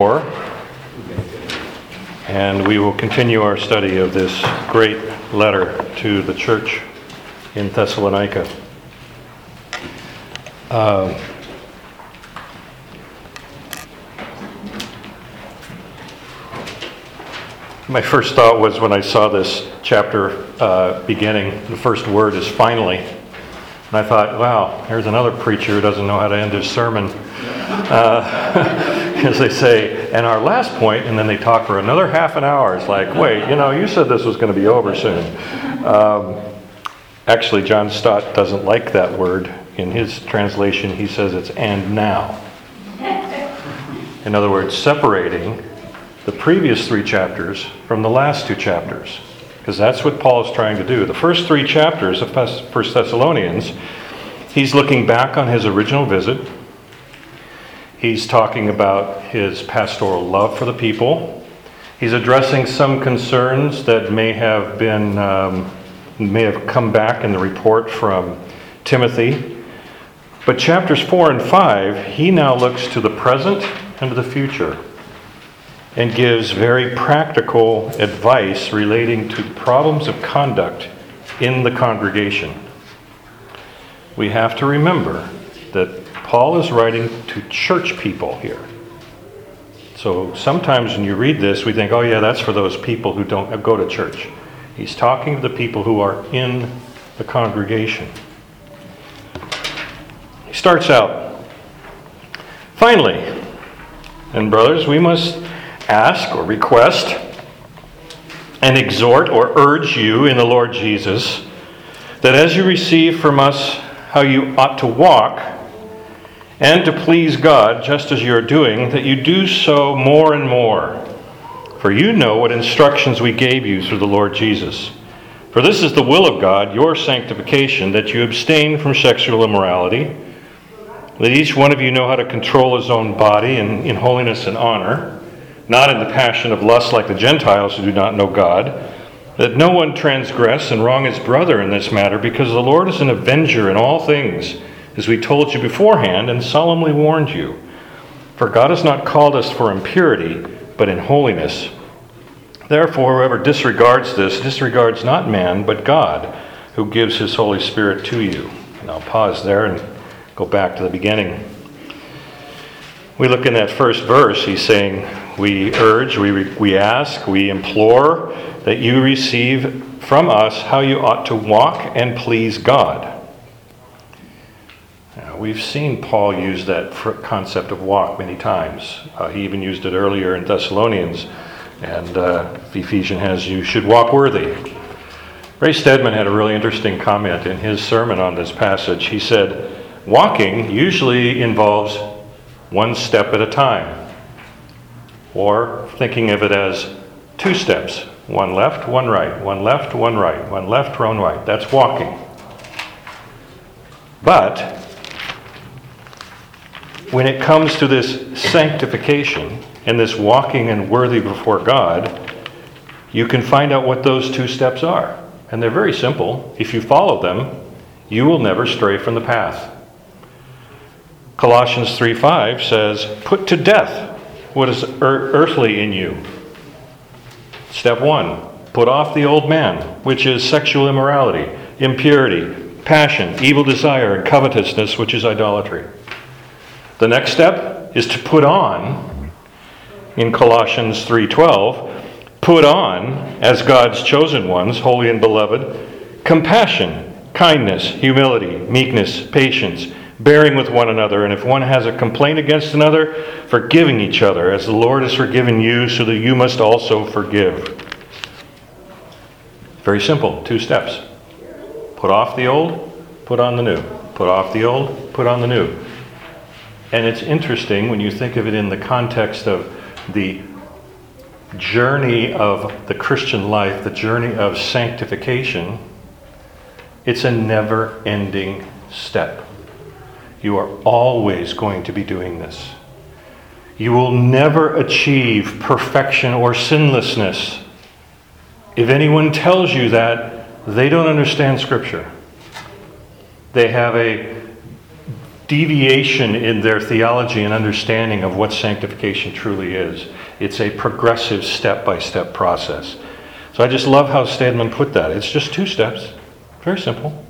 4, and we will continue our study of this great letter to the church in Thessalonica. Uh, my first thought was when I saw this chapter uh, beginning, the first word is finally. And I thought, wow, here's another preacher who doesn't know how to end his sermon. Uh, as they say, and our last point, and then they talk for another half an hour. It's like, wait, you know, you said this was going to be over soon. Um, actually, John Stott doesn't like that word. In his translation, he says it's and now. In other words, separating the previous three chapters from the last two chapters. Because that's what Paul is trying to do. The first three chapters of First Thessalonians, he's looking back on his original visit He's talking about his pastoral love for the people. He's addressing some concerns that may have been um, may have come back in the report from Timothy. But chapters 4 and 5, he now looks to the present and to the future and gives very practical advice relating to problems of conduct in the congregation. We have to remember that Paul is writing to church people here. So sometimes when you read this, we think, oh, yeah, that's for those people who don't go to church. He's talking to the people who are in the congregation. He starts out, finally, and brothers, we must ask or request and exhort or urge you in the Lord Jesus that as you receive from us how you ought to walk, and to please God, just as you are doing, that you do so more and more. For you know what instructions we gave you through the Lord Jesus. For this is the will of God, your sanctification, that you abstain from sexual immorality, that each one of you know how to control his own body in, in holiness and honor, not in the passion of lust like the Gentiles who do not know God, that no one transgress and wrong his brother in this matter, because the Lord is an avenger in all things as we told you beforehand and solemnly warned you. For God has not called us for impurity, but in holiness. Therefore, whoever disregards this disregards not man, but God, who gives his Holy Spirit to you. And I'll pause there and go back to the beginning. We look in that first verse, he's saying, We urge, we, we ask, we implore that you receive from us how you ought to walk and please God we've seen Paul use that concept of walk many times. Uh, he even used it earlier in Thessalonians, and uh, Ephesians has, you should walk worthy. Ray Stedman had a really interesting comment in his sermon on this passage. He said, Walking usually involves one step at a time, or thinking of it as two steps one left, one right, one left, one right, one left, one right. That's walking. But when it comes to this sanctification and this walking and worthy before God, you can find out what those two steps are. And they're very simple. If you follow them, you will never stray from the path. Colossians 3:5 says, "Put to death what is er- earthly in you." Step 1, put off the old man, which is sexual immorality, impurity, passion, evil desire, and covetousness, which is idolatry. The next step is to put on in Colossians 3:12, put on as God's chosen ones, holy and beloved, compassion, kindness, humility, meekness, patience, bearing with one another, and if one has a complaint against another, forgiving each other as the Lord has forgiven you, so that you must also forgive. Very simple, two steps. Put off the old, put on the new. Put off the old, put on the new. And it's interesting when you think of it in the context of the journey of the Christian life, the journey of sanctification, it's a never ending step. You are always going to be doing this. You will never achieve perfection or sinlessness. If anyone tells you that, they don't understand Scripture. They have a deviation in their theology and understanding of what sanctification truly is. It's a progressive step by step process. So I just love how Stedman put that. It's just two steps. Very simple.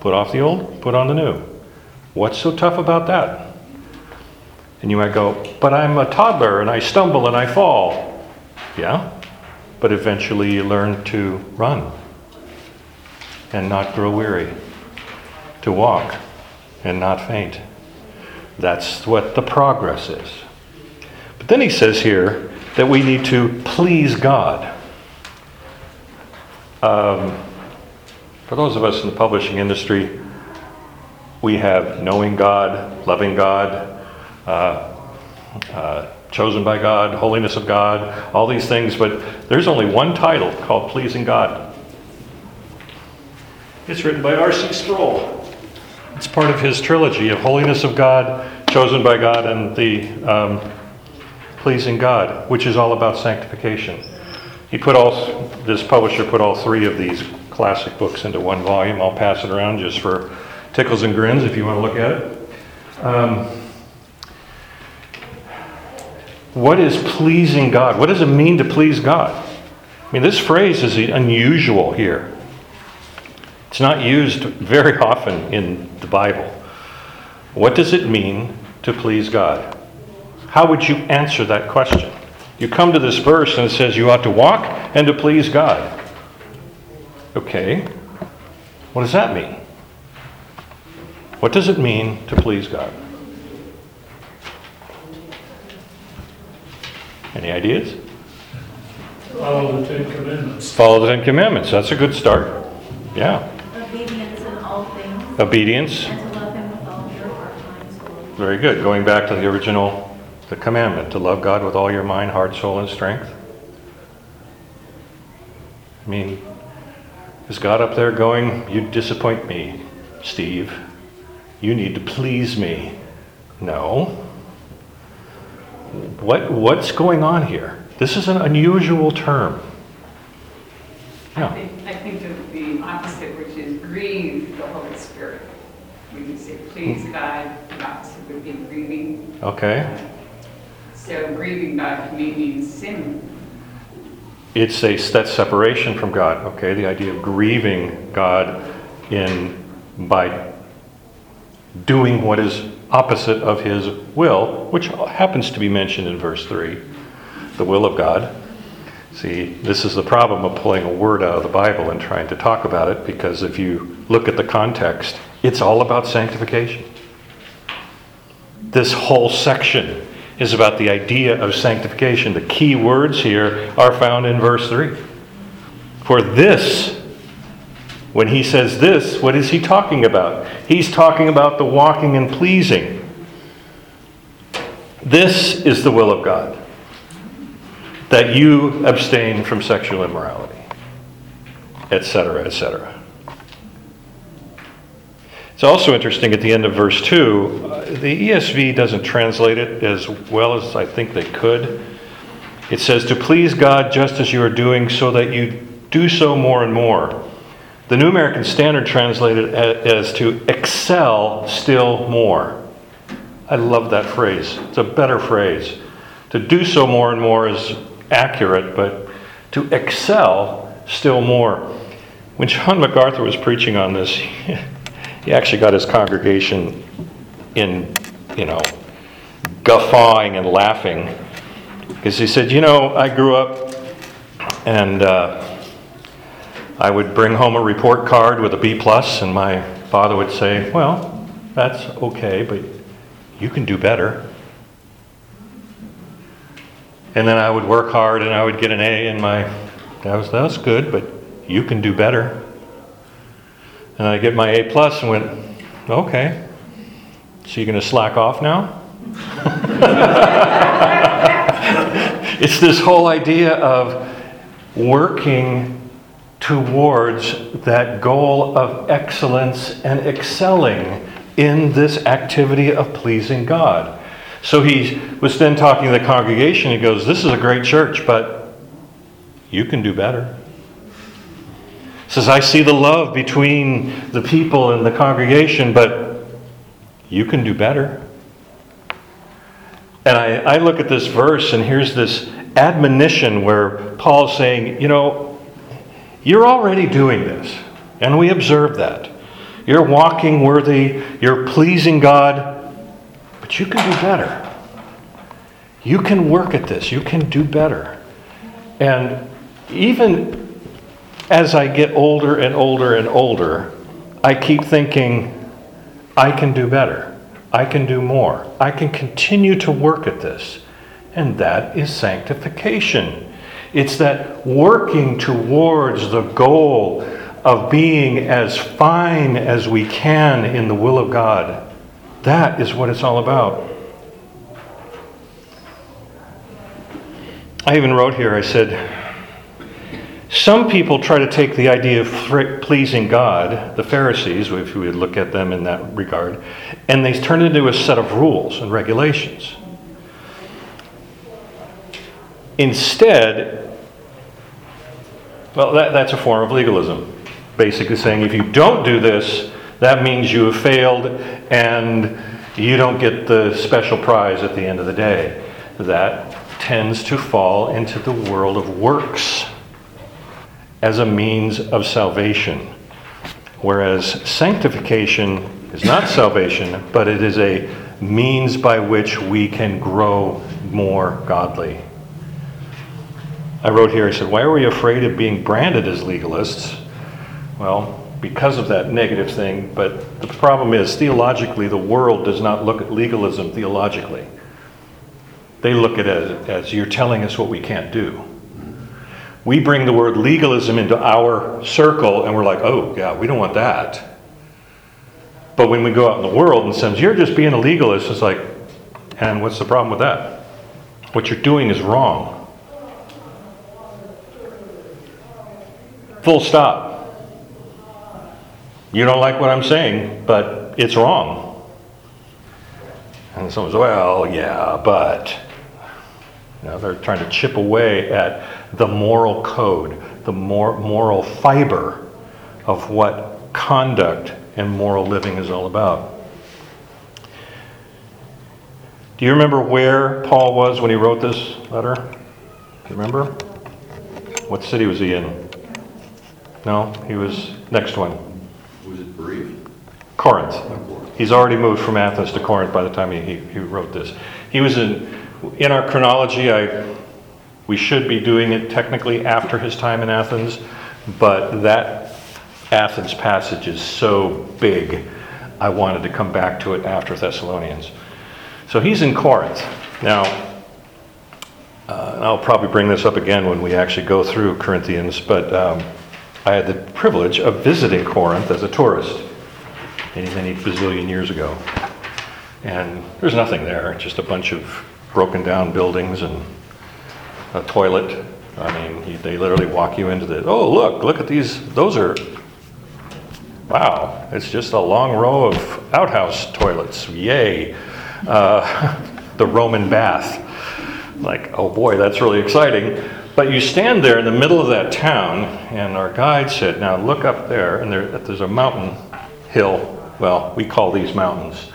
Put off the old, put on the new. What's so tough about that? And you might go, but I'm a toddler and I stumble and I fall. Yeah, but eventually you learn to run and not grow weary, to walk and not faint. That's what the progress is. But then he says here that we need to please God. Um, for those of us in the publishing industry, we have knowing God, loving God, uh, uh, chosen by God, holiness of God, all these things, but there's only one title called Pleasing God. It's written by R.C. Sproul. It's part of his trilogy of Holiness of God, Chosen by God, and the um, Pleasing God, which is all about sanctification. He put all, this publisher put all three of these classic books into one volume. I'll pass it around just for tickles and grins if you want to look at it. Um, what is pleasing God? What does it mean to please God? I mean, this phrase is unusual here. It's not used very often in the Bible. What does it mean to please God? How would you answer that question? You come to this verse and it says you ought to walk and to please God. Okay, what does that mean? What does it mean to please God? Any ideas? Follow the Ten Commandments. Follow the Ten Commandments. That's a good start. Yeah. Obedience. and to love him with all your heart, mind, soul. Very good. Going back to the original, the commandment to love God with all your mind, heart, soul, and strength. I mean, is God up there going, You disappoint me, Steve? You need to please me. No. What, what's going on here? This is an unusual term. I Yeah. think, I think of the opposite, which is grieve the Holy Spirit. When you say please God, opposite would be grieving. Okay. So grieving God to me means sin. It's a that separation from God. Okay, the idea of grieving God in by doing what is opposite of His will, which happens to be mentioned in verse three, the will of God. See, this is the problem of pulling a word out of the Bible and trying to talk about it, because if you look at the context, it's all about sanctification. This whole section is about the idea of sanctification. The key words here are found in verse 3. For this, when he says this, what is he talking about? He's talking about the walking and pleasing. This is the will of God that you abstain from sexual immorality, etc., etc. It's also interesting at the end of verse 2, uh, the ESV doesn't translate it as well as I think they could. It says, To please God just as you are doing, so that you do so more and more. The New American Standard translated as to excel still more. I love that phrase. It's a better phrase. To do so more and more is accurate, but to excel still more. When John MacArthur was preaching on this, he actually got his congregation in, you know, guffawing and laughing because he said, You know, I grew up and uh, I would bring home a report card with a B, plus, and my father would say, Well, that's okay, but you can do better. And then I would work hard and I would get an A, and my that was that was good, but you can do better. And I get my A plus and went, okay. So you're going to slack off now? it's this whole idea of working towards that goal of excellence and excelling in this activity of pleasing God. So he was then talking to the congregation. He goes, This is a great church, but you can do better. Says, I see the love between the people and the congregation, but You can do better. And I, I look at this verse, and here's this admonition where Paul's saying, you know, you're already doing this, and we observe that. You're walking worthy, you're pleasing God, but you can do better. You can work at this, you can do better. And even as I get older and older and older, I keep thinking, I can do better. I can do more. I can continue to work at this. And that is sanctification. It's that working towards the goal of being as fine as we can in the will of God. That is what it's all about. I even wrote here, I said, some people try to take the idea of pleasing God, the Pharisees, if we would look at them in that regard, and they turn it into a set of rules and regulations. Instead, well, that, that's a form of legalism. Basically saying if you don't do this, that means you have failed and you don't get the special prize at the end of the day. That tends to fall into the world of works as a means of salvation. Whereas sanctification is not salvation, but it is a means by which we can grow more godly. I wrote here, I said, Why are we afraid of being branded as legalists? Well, because of that negative thing, but the problem is, theologically, the world does not look at legalism theologically. They look at it as, as you're telling us what we can't do. We bring the word legalism into our circle and we're like, oh, yeah, we don't want that. But when we go out in the world and says, you're just being a legalist, it's like, and what's the problem with that? What you're doing is wrong. Full stop. You don't like what I'm saying, but it's wrong. And someone says, well, yeah, but. You know, they're trying to chip away at the moral code, the mor- moral fiber of what conduct and moral living is all about. Do you remember where Paul was when he wrote this letter? Do you remember? What city was he in? No, he was next one. Was it brief? Corinth. He's already moved from Athens to Corinth by the time he, he, he wrote this. He was in, in our chronology, I, we should be doing it technically after his time in Athens, but that Athens passage is so big, I wanted to come back to it after Thessalonians. So he's in Corinth. Now, uh, I'll probably bring this up again when we actually go through Corinthians, but um, I had the privilege of visiting Corinth as a tourist many, many bazillion years ago. And there's nothing there, just a bunch of broken down buildings and a toilet. I mean, he- they literally walk you into the, oh, look, look at these, those are, wow, it's just a long row of outhouse toilets, yay. Uh, the Roman bath. Like, oh boy, that's really exciting. But you stand there in the middle of that town, and our guide said, now look up there, and there, there's a mountain hill. Well, we call these mountains.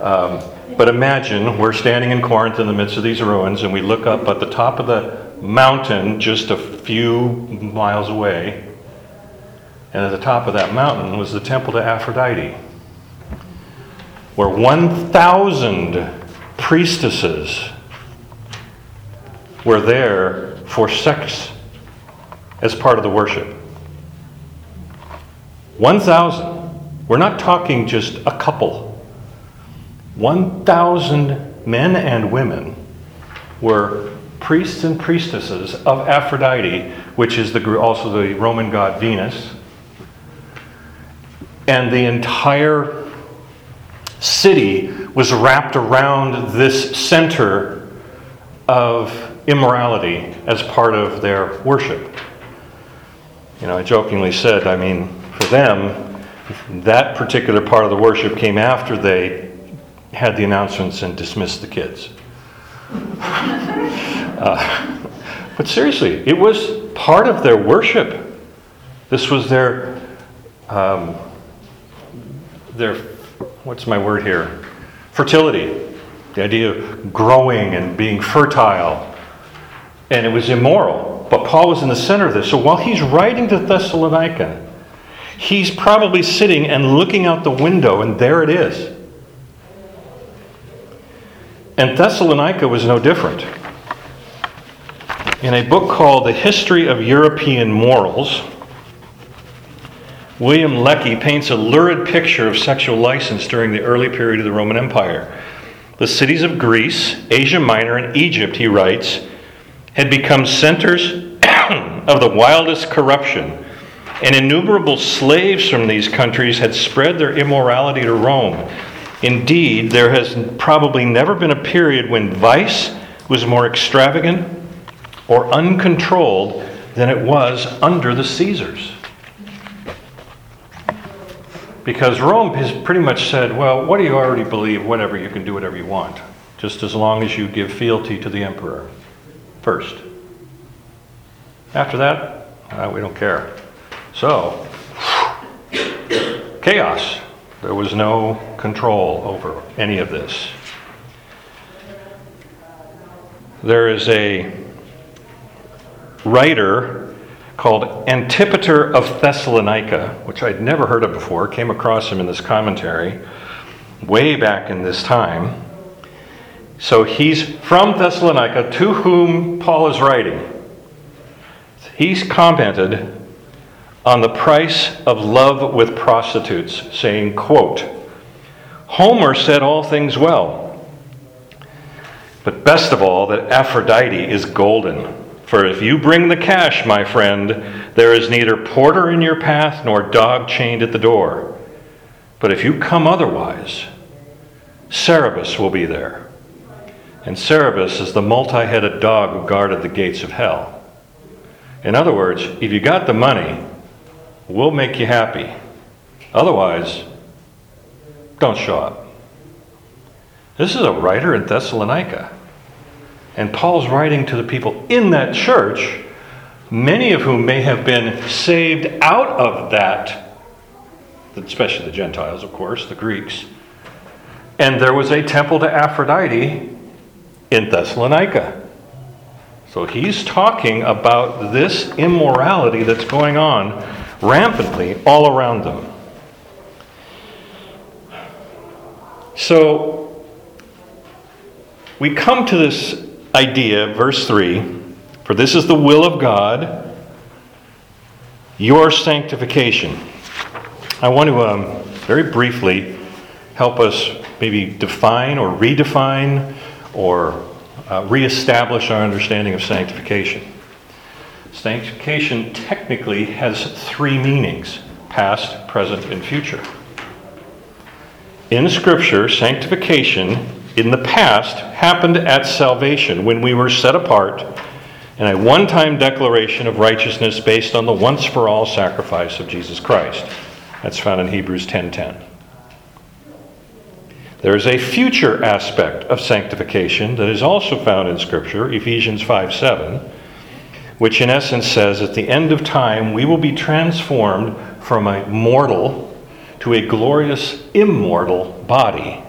Um, but imagine we're standing in Corinth in the midst of these ruins, and we look up at the top of the mountain just a few miles away. And at the top of that mountain was the temple to Aphrodite, where 1,000 priestesses were there for sex as part of the worship. 1,000. We're not talking just a couple. 1,000 men and women were priests and priestesses of Aphrodite, which is the, also the Roman god Venus. And the entire city was wrapped around this center of immorality as part of their worship. You know, I jokingly said, I mean, for them, that particular part of the worship came after they had the announcements and dismissed the kids. Uh, but seriously, it was part of their worship. This was their, um, their, what's my word here? fertility, the idea of growing and being fertile. And it was immoral. But Paul was in the center of this. So while he's writing to Thessalonica, he's probably sitting and looking out the window, and there it is. And Thessalonica was no different. In a book called The History of European Morals, William Lecky paints a lurid picture of sexual license during the early period of the Roman Empire. The cities of Greece, Asia Minor, and Egypt, he writes, had become centers of the wildest corruption, and innumerable slaves from these countries had spread their immorality to Rome. Indeed, there has probably never been a period when vice was more extravagant or uncontrolled than it was under the Caesars. Because Rome has pretty much said, well, what do you already believe? Whatever, you can do whatever you want, just as long as you give fealty to the emperor first. After that, uh, we don't care. So, chaos. There was no control over any of this. There is a writer called Antipater of Thessalonica, which I'd never heard of before, came across him in this commentary way back in this time. So he's from Thessalonica, to whom Paul is writing. He's commented on the price of love with prostitutes, saying, quote, Homer said all things well, but best of all that Aphrodite is golden. For if you bring the cash, my friend, there is neither porter in your path nor dog chained at the door. But if you come otherwise, Cerberus will be there. And Cerberus is the multi headed dog who guarded the gates of hell. In other words, if you got the money, we'll make you happy. Otherwise, don't show up. This is a writer in Thessalonica. And Paul's writing to the people in that church, many of whom may have been saved out of that, especially the Gentiles, of course, the Greeks. And there was a temple to Aphrodite in Thessalonica. So he's talking about this immorality that's going on rampantly all around them. So we come to this idea, verse 3 For this is the will of God, your sanctification. I want to um, very briefly help us maybe define or redefine or uh, reestablish our understanding of sanctification. Sanctification technically has three meanings past, present, and future. In Scripture, sanctification in the past happened at salvation when we were set apart in a one time declaration of righteousness based on the once for all sacrifice of Jesus Christ. That's found in Hebrews 10:10. There is a future aspect of sanctification that is also found in Scripture, Ephesians 5 7, which in essence says, At the end of time, we will be transformed from a mortal to a glorious immortal body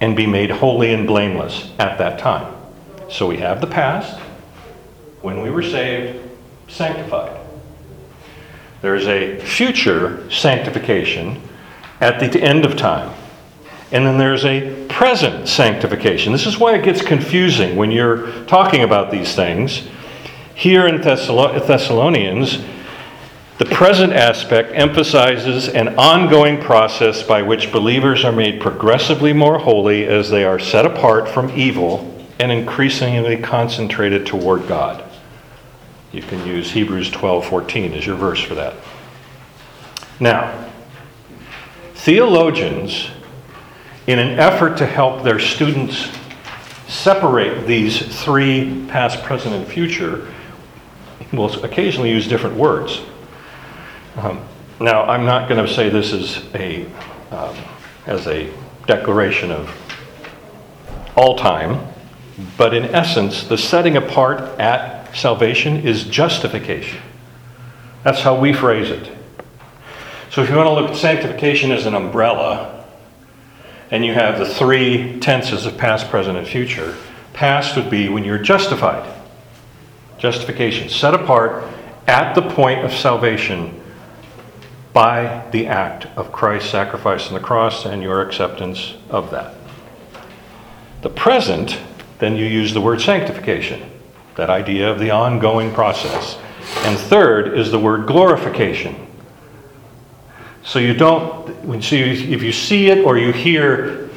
and be made holy and blameless at that time. So we have the past, when we were saved, sanctified. There is a future sanctification at the end of time. And then there's a present sanctification. This is why it gets confusing when you're talking about these things. Here in Thessalonians, the present aspect emphasizes an ongoing process by which believers are made progressively more holy as they are set apart from evil and increasingly concentrated toward God. You can use Hebrews 12:14 as your verse for that. Now, theologians in an effort to help their students separate these three past, present, and future will occasionally use different words. Um, now, I'm not going to say this is a, um, as a declaration of all time, but in essence, the setting apart at salvation is justification. That's how we phrase it. So if you want to look at sanctification as an umbrella, and you have the three tenses of past, present, and future. Past would be when you're justified. Justification, set apart at the point of salvation by the act of Christ's sacrifice on the cross and your acceptance of that. The present, then you use the word sanctification, that idea of the ongoing process. And third is the word glorification. So you don't, so if you see it or you hear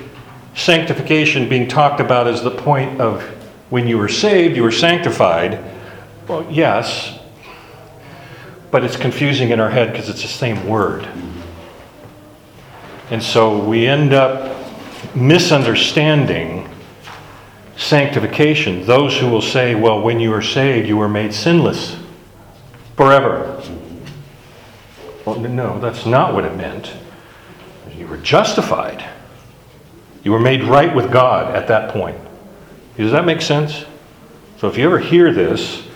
sanctification being talked about as the point of when you were saved, you were sanctified, well, yes, but it's confusing in our head because it's the same word. And so we end up misunderstanding sanctification. Those who will say, well, when you were saved, you were made sinless forever. Well, no, that's not what it meant. You were justified. You were made right with God at that point. Does that make sense? So if you ever hear this,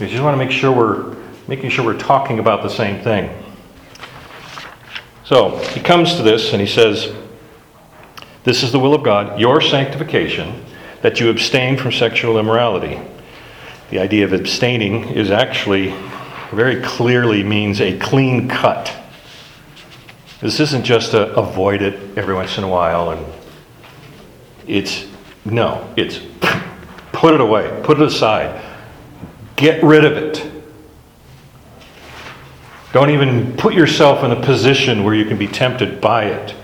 you just want to make sure we're making sure we're talking about the same thing. So he comes to this and he says, This is the will of God, your sanctification, that you abstain from sexual immorality. The idea of abstaining is actually very clearly means a clean cut. This isn't just to avoid it every once in a while and it's no, it's put it away, put it aside, get rid of it. Don't even put yourself in a position where you can be tempted by it.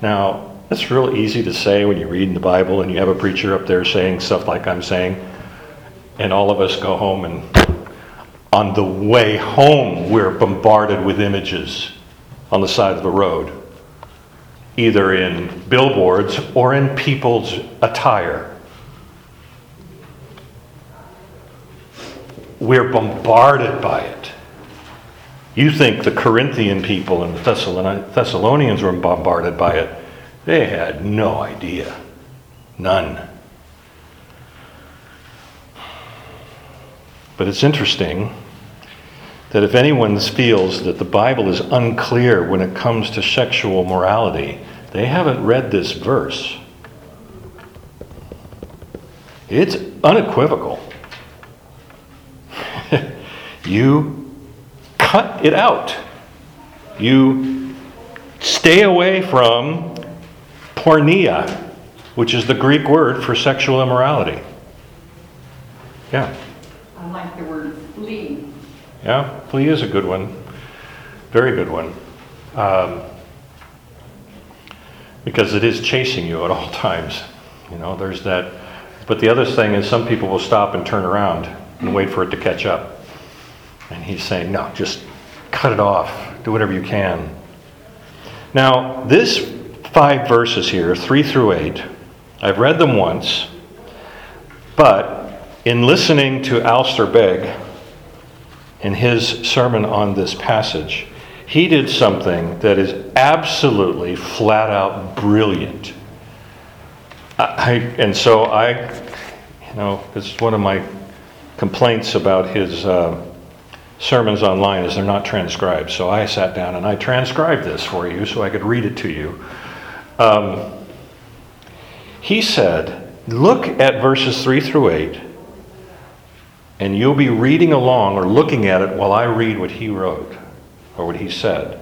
Now, that's real easy to say when you read in the Bible and you have a preacher up there saying stuff like I'm saying, and all of us go home and on the way home we're bombarded with images on the side of the road, either in billboards or in people's attire. We're bombarded by it. You think the Corinthian people and the Thessalonians were bombarded by it. They had no idea. None. But it's interesting that if anyone feels that the Bible is unclear when it comes to sexual morality, they haven't read this verse. It's unequivocal. You cut it out. You stay away from porneia, which is the Greek word for sexual immorality. Yeah. I like the word flee. Yeah, flee is a good one. Very good one. Um, because it is chasing you at all times. You know, there's that. But the other thing is, some people will stop and turn around and wait for it to catch up. And he's saying, no, just cut it off. Do whatever you can. Now, this five verses here, three through eight, I've read them once, but in listening to Alistair Begg in his sermon on this passage, he did something that is absolutely flat out brilliant. I, and so I, you know, it's one of my complaints about his uh, sermons online is they're not transcribed. So I sat down and I transcribed this for you so I could read it to you. Um, he said, look at verses 3 through 8, and you'll be reading along or looking at it while I read what he wrote or what he said.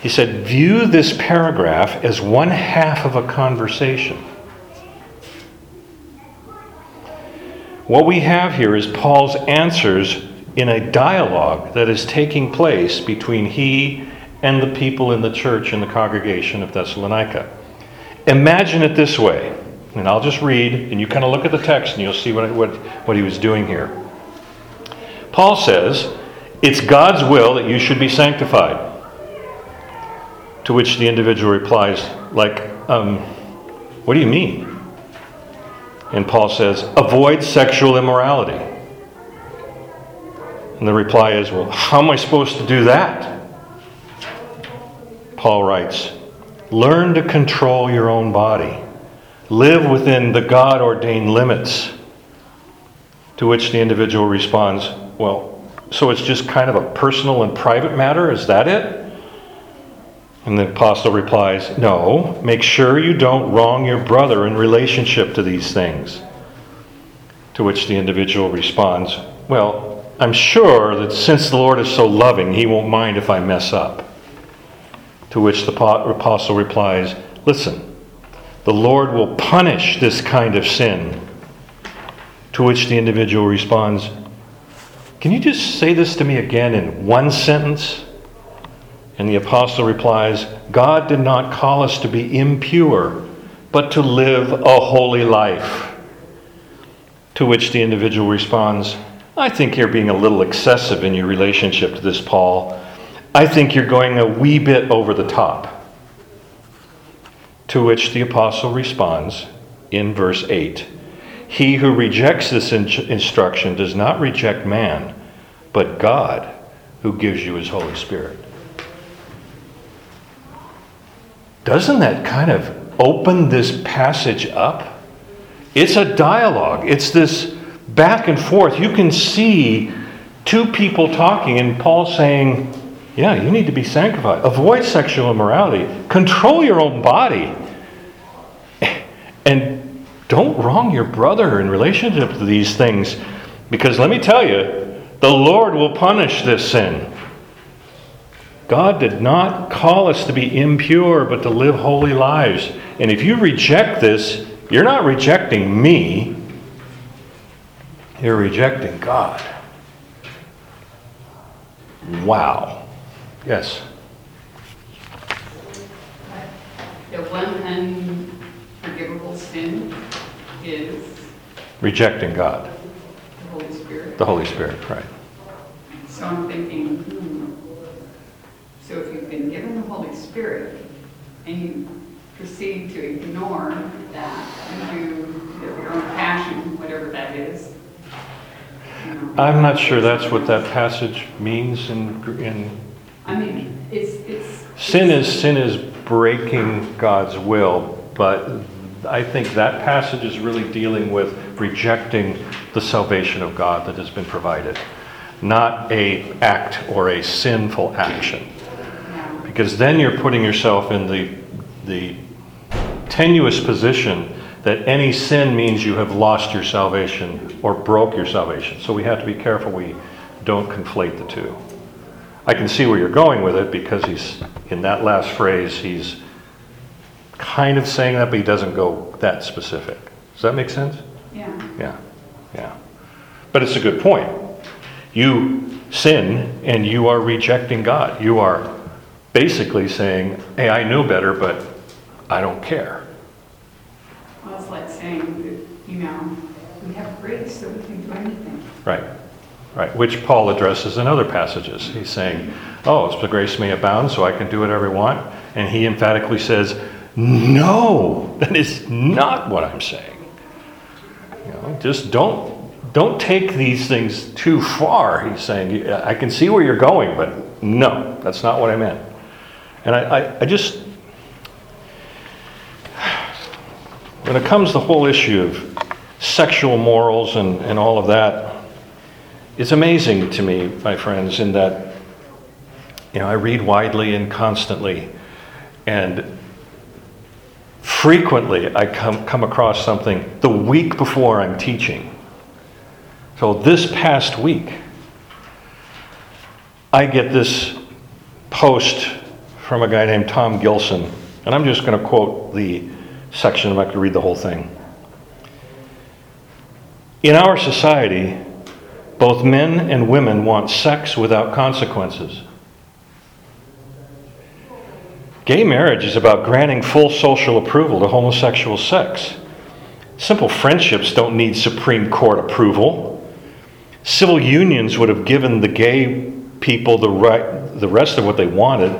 He said, view this paragraph as one half of a conversation. What we have here is Paul's answers in a dialogue that is taking place between he and the people in the church in the congregation of Thessalonica. Imagine it this way, and I'll just read, and you kind of look at the text and you'll see what, what, what he was doing here. Paul says, It's God's will that you should be sanctified. To which the individual replies, like, um, what do you mean? And Paul says, avoid sexual immorality. And the reply is, well, how am I supposed to do that? Paul writes, learn to control your own body. Live within the God ordained limits. To which the individual responds, well, so it's just kind of a personal and private matter? Is that it? And the apostle replies, No, make sure you don't wrong your brother in relationship to these things. To which the individual responds, Well, I'm sure that since the Lord is so loving, he won't mind if I mess up. To which the apostle replies, Listen, the Lord will punish this kind of sin. To which the individual responds, Can you just say this to me again in one sentence? And the apostle replies, God did not call us to be impure, but to live a holy life. To which the individual responds, I think you're being a little excessive in your relationship to this, Paul. I think you're going a wee bit over the top. To which the apostle responds in verse 8 He who rejects this in- instruction does not reject man, but God who gives you his Holy Spirit. Doesn't that kind of open this passage up? It's a dialogue, it's this back and forth. You can see two people talking, and Paul saying, Yeah, you need to be sanctified. Avoid sexual immorality. Control your own body. And don't wrong your brother in relationship to these things. Because let me tell you, the Lord will punish this sin. God did not call us to be impure, but to live holy lives. And if you reject this, you're not rejecting me, you're rejecting God. Wow. Yes. The one unforgivable sin is Rejecting God, the Holy Spirit. the Holy Spirit, right. So I'm thinking, hmm, so if you've been given the Holy Spirit and you proceed to ignore that and do your own passion, whatever that is. I'm not sure that's what that passage means in, in I mean, it's, it's. sin is sin is breaking God's will, but I think that passage is really dealing with rejecting the salvation of God that has been provided, not a act or a sinful action. Because then you're putting yourself in the, the tenuous position that any sin means you have lost your salvation or broke your salvation. So we have to be careful we don't conflate the two. I can see where you're going with it because he's, in that last phrase, he's kind of saying that, but he doesn't go that specific. Does that make sense? Yeah. Yeah, yeah. But it's a good point. You sin and you are rejecting God. You are basically saying, hey, I knew better, but I don't care. Well, it's like saying that, you know, we have grace so we can do anything. Right, right. Which Paul addresses in other passages. He's saying, oh, the grace may abound, so I can do whatever I want. And he emphatically says, no, that is not what I'm saying. You know, just don't don't take these things too far. He's saying, I can see where you're going, but no, that's not what I meant. And I, I, I just, when it comes to the whole issue of sexual morals and, and all of that, it's amazing to me, my friends, in that, you know, I read widely and constantly, and frequently I come, come across something the week before I'm teaching. So this past week, I get this post from a guy named Tom Gilson, and I'm just going to quote the section, I'm not going to read the whole thing. In our society, both men and women want sex without consequences. Gay marriage is about granting full social approval to homosexual sex. Simple friendships don't need Supreme Court approval. Civil unions would have given the gay people the, right, the rest of what they wanted,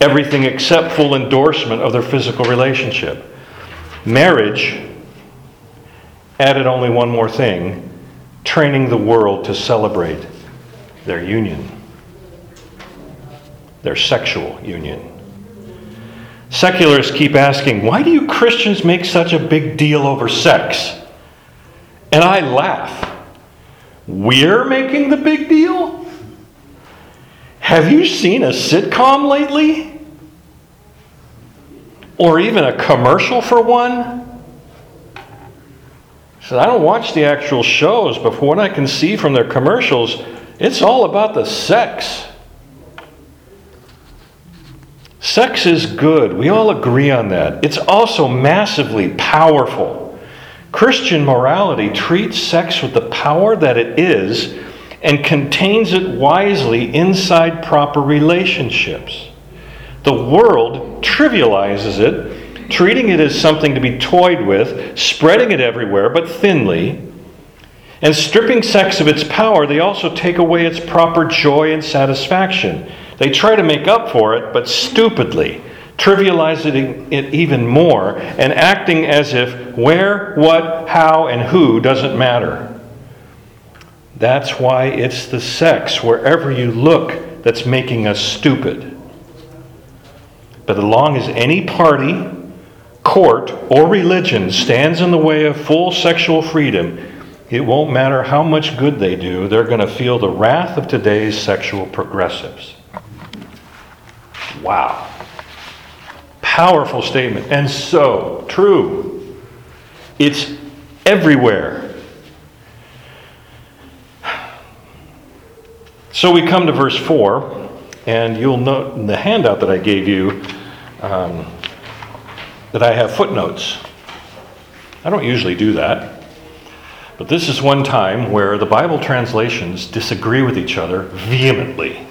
everything except full endorsement of their physical relationship. Marriage added only one more thing training the world to celebrate their union, their sexual union. Secularists keep asking, why do you Christians make such a big deal over sex? And I laugh. We're making the big deal? Have you seen a sitcom lately? or even a commercial for one. I don't watch the actual shows, but from what I can see from their commercials, it's all about the sex. Sex is good. We all agree on that. It's also massively powerful. Christian morality treats sex with the power that it is and contains it wisely inside proper relationships. The world trivializes it, treating it as something to be toyed with, spreading it everywhere, but thinly. And stripping sex of its power, they also take away its proper joy and satisfaction. They try to make up for it, but stupidly, trivializing it even more, and acting as if where, what, how, and who doesn't matter. That's why it's the sex, wherever you look, that's making us stupid. But as long as any party, court, or religion stands in the way of full sexual freedom, it won't matter how much good they do, they're going to feel the wrath of today's sexual progressives. Wow. Powerful statement, and so true. It's everywhere. So we come to verse 4, and you'll note in the handout that I gave you um, that I have footnotes. I don't usually do that, but this is one time where the Bible translations disagree with each other vehemently.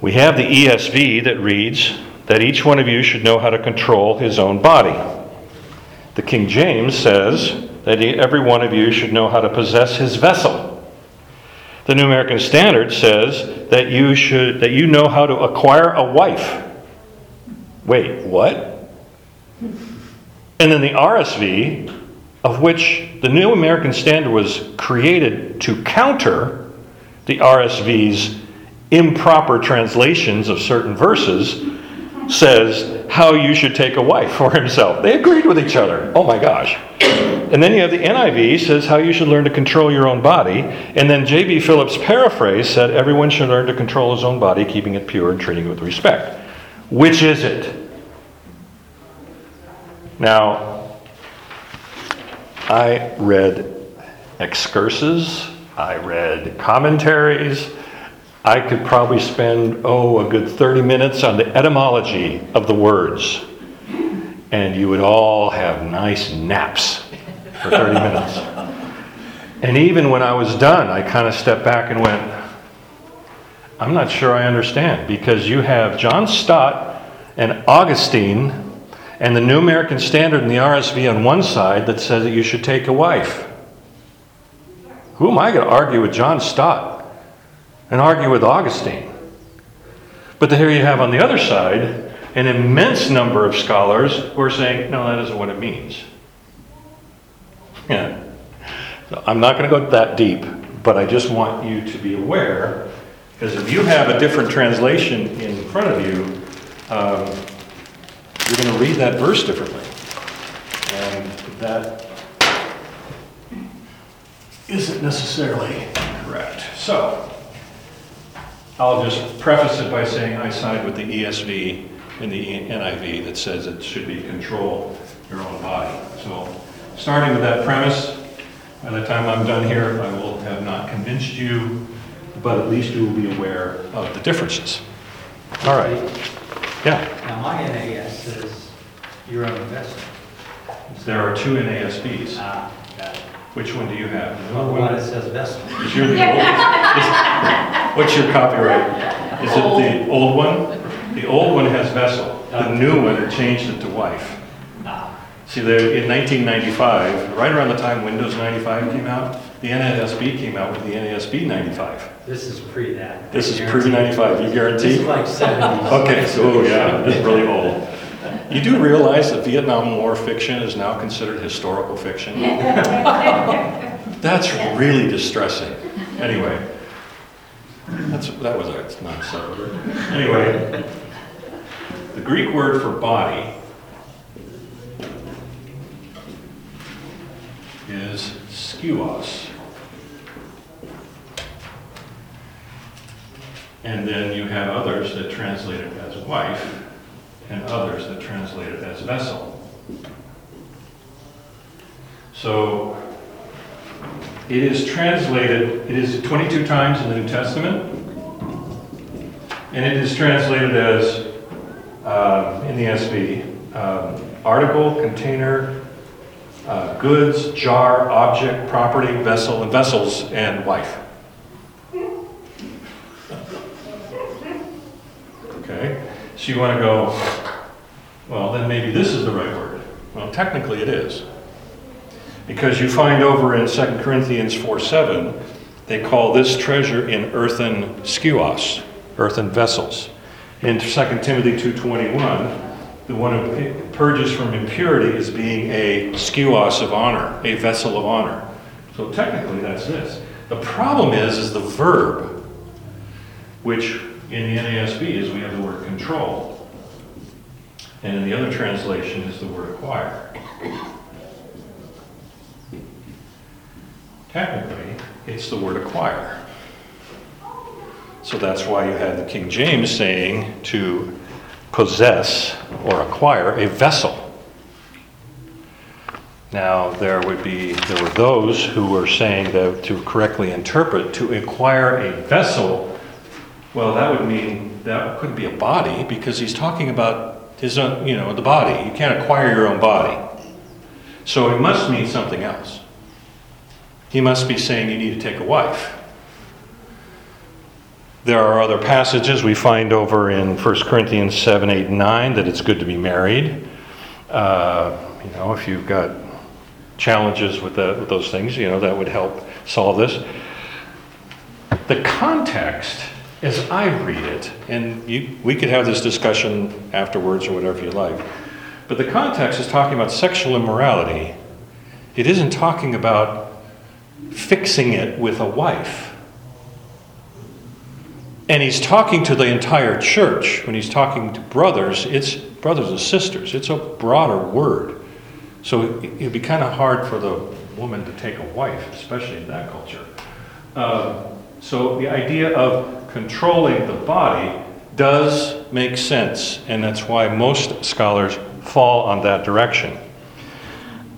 We have the ESV that reads that each one of you should know how to control his own body. The King James says that every one of you should know how to possess his vessel. The New American Standard says that you should that you know how to acquire a wife. Wait, what? And then the RSV, of which the New American Standard was created to counter the RSV's improper translations of certain verses, says how you should take a wife for himself. They agreed with each other. Oh my gosh. And then you have the NIV says how you should learn to control your own body. And then J.B. Phillips' paraphrase said everyone should learn to control his own body, keeping it pure and treating it with respect. Which is it? Now, I read excursus, I read commentaries. I could probably spend, oh, a good 30 minutes on the etymology of the words. And you would all have nice naps for 30 minutes. And even when I was done, I kind of stepped back and went, I'm not sure I understand because you have John Stott and Augustine and the New American Standard and the RSV on one side that says that you should take a wife. Who am I going to argue with John Stott and argue with Augustine? But here you have on the other side an immense number of scholars who are saying, no, that isn't what it means. Yeah. So I'm not going to go that deep, but I just want you to be aware, because if you have a different translation in front of you, um, you're going to read that verse differently. And that isn't necessarily correct. So, I'll just preface it by saying I side with the ESV and the NIV that says it should be control your own body. So, starting with that premise, by the time I'm done here, I will have not convinced you, but at least you will be aware of the differences. All right. Yeah. Now, my NAS says your own vessel. There are two NASBs. Ah, got it. Which one do you have? The one that says vessel. Is your the old? is- What's your copyright? Is it the old one? The old one has vessel. The new one, it changed it to wife. Ah, See, the, in 1995, right around the time Windows 95 came out, the NASB came out with the NASB 95. This is pre that. This is pre ninety-five, you guarantee? This guarantee? is like seventies. Okay, so, oh, yeah, this is really old. You do realize that Vietnam War fiction is now considered historical fiction? That's really distressing. Anyway, that's, that was a non sequitur. Anyway, the Greek word for body is skeuos. And then you have others that translate it as wife. and others that translate it as vessel. So it is translated, it is 22 times in the New Testament, and it is translated as, uh, in the SB, um, article, container, uh, goods, jar, object, property, vessel, and vessels, and wife. Okay, so you want to go, well, then maybe this is the right word. Well, technically it is. Because you find over in 2 Corinthians 4 7, they call this treasure in earthen skeuos, earthen vessels. In 2 Timothy 2.21, the one who purges from impurity is being a skeuos of honor, a vessel of honor. So technically that's this. The problem is, is the verb, which in the NASB is we have the word control. And in the other translation is the word acquire. Technically, it's the word acquire. So that's why you have the King James saying to possess or acquire a vessel. Now, there would be, there were those who were saying that to correctly interpret, to acquire a vessel, well, that would mean that couldn't be a body because he's talking about his own, you know, the body. You can't acquire your own body. So it must mean something else. He must be saying you need to take a wife. There are other passages we find over in 1 Corinthians 7, 8, and 9 that it's good to be married. Uh, you know, if you've got challenges with, the, with those things, you know, that would help solve this. The context, as I read it, and you, we could have this discussion afterwards or whatever you like, but the context is talking about sexual immorality. It isn't talking about fixing it with a wife. And he's talking to the entire church. When he's talking to brothers, it's brothers and sisters. It's a broader word. So it'd be kind of hard for the woman to take a wife, especially in that culture. Uh, so the idea of controlling the body does make sense, and that's why most scholars fall on that direction.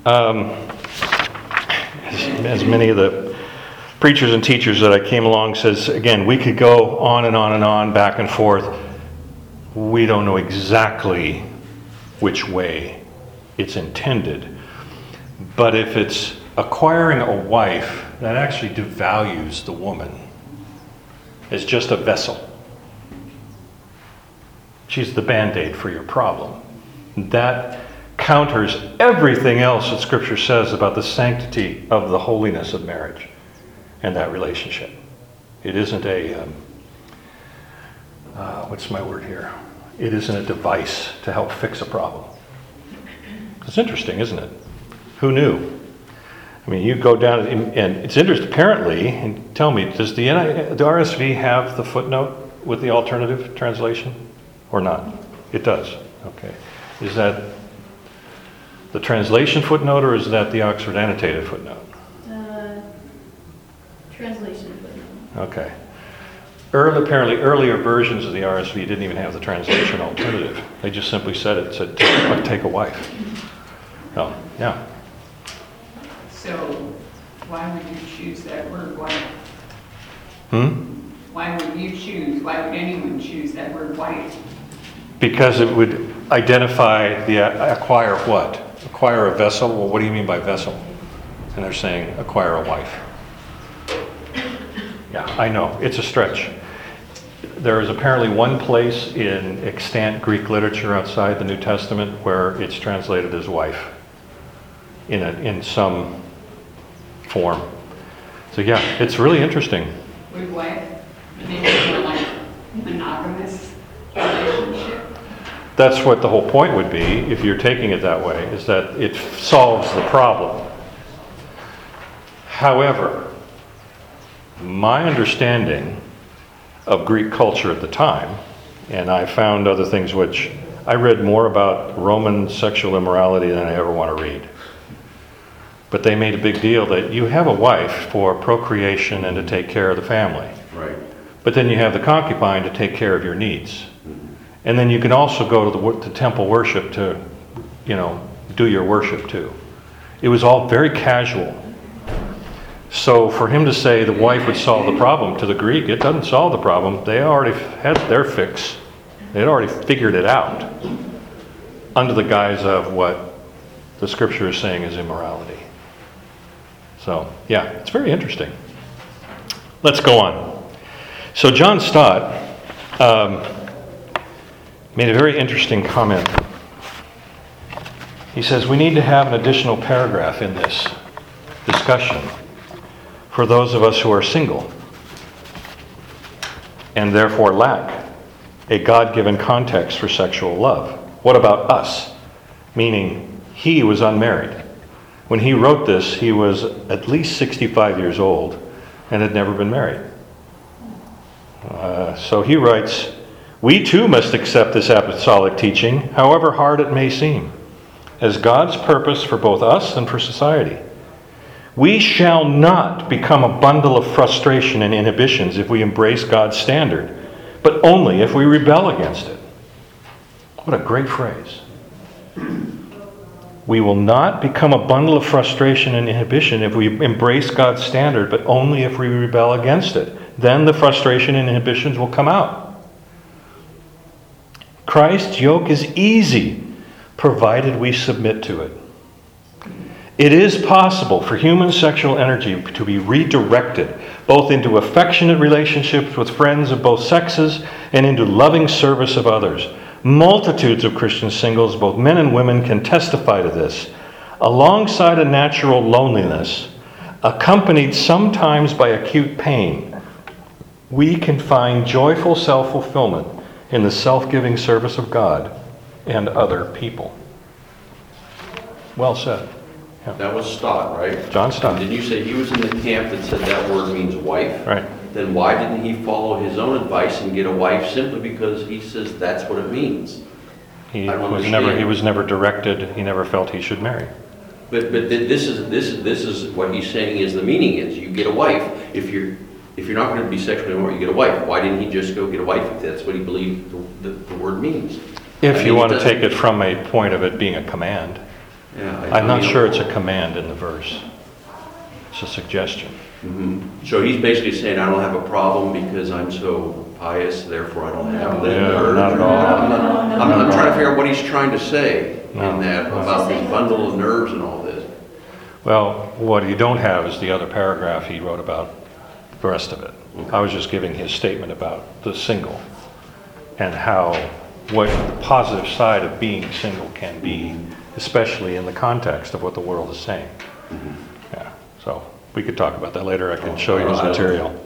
Um, as, as many of the preachers and teachers that I came along says, again, we could go on and on and on, back and forth. We don't know exactly which way it's intended. But if it's acquiring a wife, that actually devalues the woman as just a vessel. She's the band aid for your problem. That counters everything else that Scripture says about the sanctity of the holiness of marriage and that relationship. It isn't a, um, uh, what's my word here? It isn't a device to help fix a problem. It's interesting, isn't it? Who knew? I mean, you go down, and and it's interesting, apparently, and tell me, does the, NI the RSV have the footnote with the alternative translation or not? It does, okay. Is that the translation footnote or is that the Oxford annotated footnote? Uh, Translation footnote. Okay. Early, apparently, earlier versions of the RSV didn't even have the translation alternative. They just simply said it, said, take, take a wife. Oh, yeah. So why would you choose that word wife? Hmm? Why would you choose, why would anyone choose that word wife? Because it would identify the, acquire what? Acquire a vessel? Well, what do you mean by vessel? And they're saying acquire a wife. Yeah, I know, it's a stretch. There is apparently one place in extant Greek literature outside the New Testament where it's translated as wife in, a, in some form. So, yeah, it's really interesting. Would wife maybe more like monogamous relationship? That's what the whole point would be, if you're taking it that way, is that it solves the problem. However, my understanding of Greek culture at the time, and I found other things which I read more about Roman sexual immorality than I ever want to read. But they made a big deal that you have a wife for procreation and to take care of the family. Right. But then you have the concubine to take care of your needs. Mm-hmm. And then you can also go to the, to temple worship to, you know, do your worship too. It was all very casual. So for him to say the wife would solve the problem, to the Greek, it doesn't solve the problem. They already had their fix. They'd already figured it out under the guise of what the scripture is saying is immorality. So, yeah, it's very interesting. Let's go on. So, John Stott um, made a very interesting comment. He says we need to have an additional paragraph in this discussion for those of us who are single and therefore lack a God given context for sexual love. What about us? Meaning, he was unmarried. When he wrote this, he was at least 65 years old and had never been married. Uh, so he writes We too must accept this apostolic teaching, however hard it may seem, as God's purpose for both us and for society. We shall not become a bundle of frustration and inhibitions if we embrace God's standard, but only if we rebel against it. What a great phrase. We will not become a bundle of frustration and inhibition if we embrace God's standard, but only if we rebel against it. Then the frustration and inhibitions will come out. Christ's yoke is easy, provided we submit to it. It is possible for human sexual energy to be redirected both into affectionate relationships with friends of both sexes and into loving service of others. Multitudes of Christian singles, both men and women, can testify to this. Alongside a natural loneliness, accompanied sometimes by acute pain, we can find joyful self fulfillment in the self giving service of God and other people. Well said. That was Stott, right? John Stott. Didn't you say he was in the camp that said that word means wife? Right. Then why didn't he follow his own advice and get a wife simply because he says that's what it means? He I don't was never, he understand. was never directed, he never felt he should marry. But, but thi- this is, this is, this is what he's saying is the meaning is, you get a wife, if you're, if you're not gonna be sexually immoral, you get a wife. Why didn't he just go get a wife if that's what he believed the, the, the word means? I If mean, you it want to doesn't- take it from a point of it being a command. Yeah, I- I'm not I mean- sure it's a command in the verse. It's a suggestion. Mhm. So he's basically saying, I don't have a problem because I'm so pious, therefore I don't have the Yeah, urge. not at all. I'm not- I'm not trying to figure out what he's trying to say No. in that, about this bundle of nerves and all this. Well, what you don't have is the other paragraph he wrote about the rest of it. I was just giving his statement about the single and how, what the positive side of being single can be, especially in the context of what the world is saying. Yeah, so we could talk about that later. I can show you his material.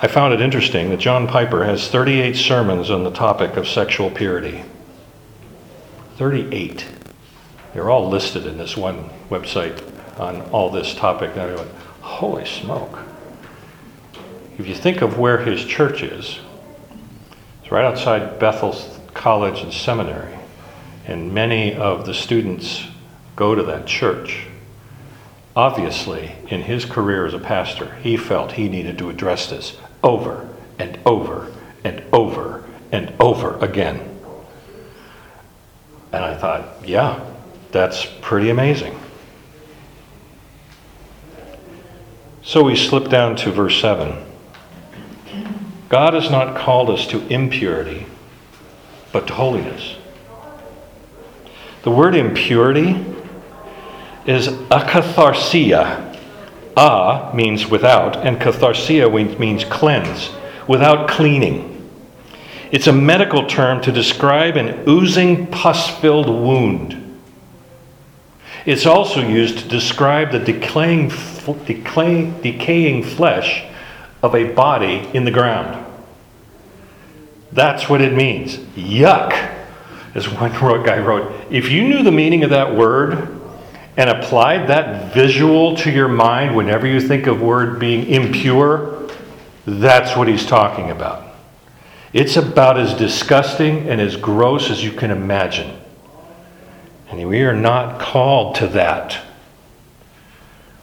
I found it interesting that John Piper has 38 sermons on the topic of sexual purity. 38. They're all listed in this one website on all this topic. And I went, holy smoke. If you think of where his church is, it's right outside Bethel College and Seminary, and many of the students go to that church. Obviously, in his career as a pastor, he felt he needed to address this over and over and over and over again. And I thought, yeah, that's pretty amazing. So we slip down to verse 7. God has not called us to impurity, but to holiness. The word impurity is akatharsia. A means without, and katharsia we- means cleanse, without cleaning. It's a medical term to describe an oozing, pus filled wound. It's also used to describe the decaying, decay, decaying flesh of a body in the ground. That's what it means. Yuck, as one guy wrote. If you knew the meaning of that word and applied that visual to your mind whenever you think of word being impure, that's what he's talking about. It's about as disgusting and as gross as you can imagine. And we are not called to that.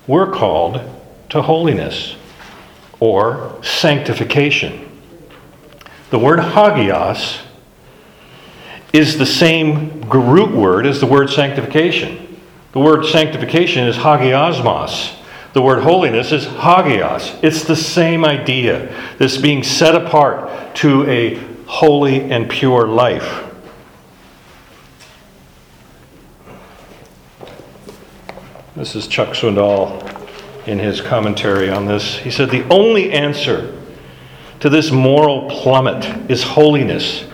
We're called to holiness or sanctification. The word hagios is the same root word as the word sanctification. The word sanctification is hagiasmos. The word holiness is hagios. It's the same idea. This being set apart to a holy and pure life. This is Chuck Swindoll in his commentary on this. He said, The only answer to this moral plummet is holiness.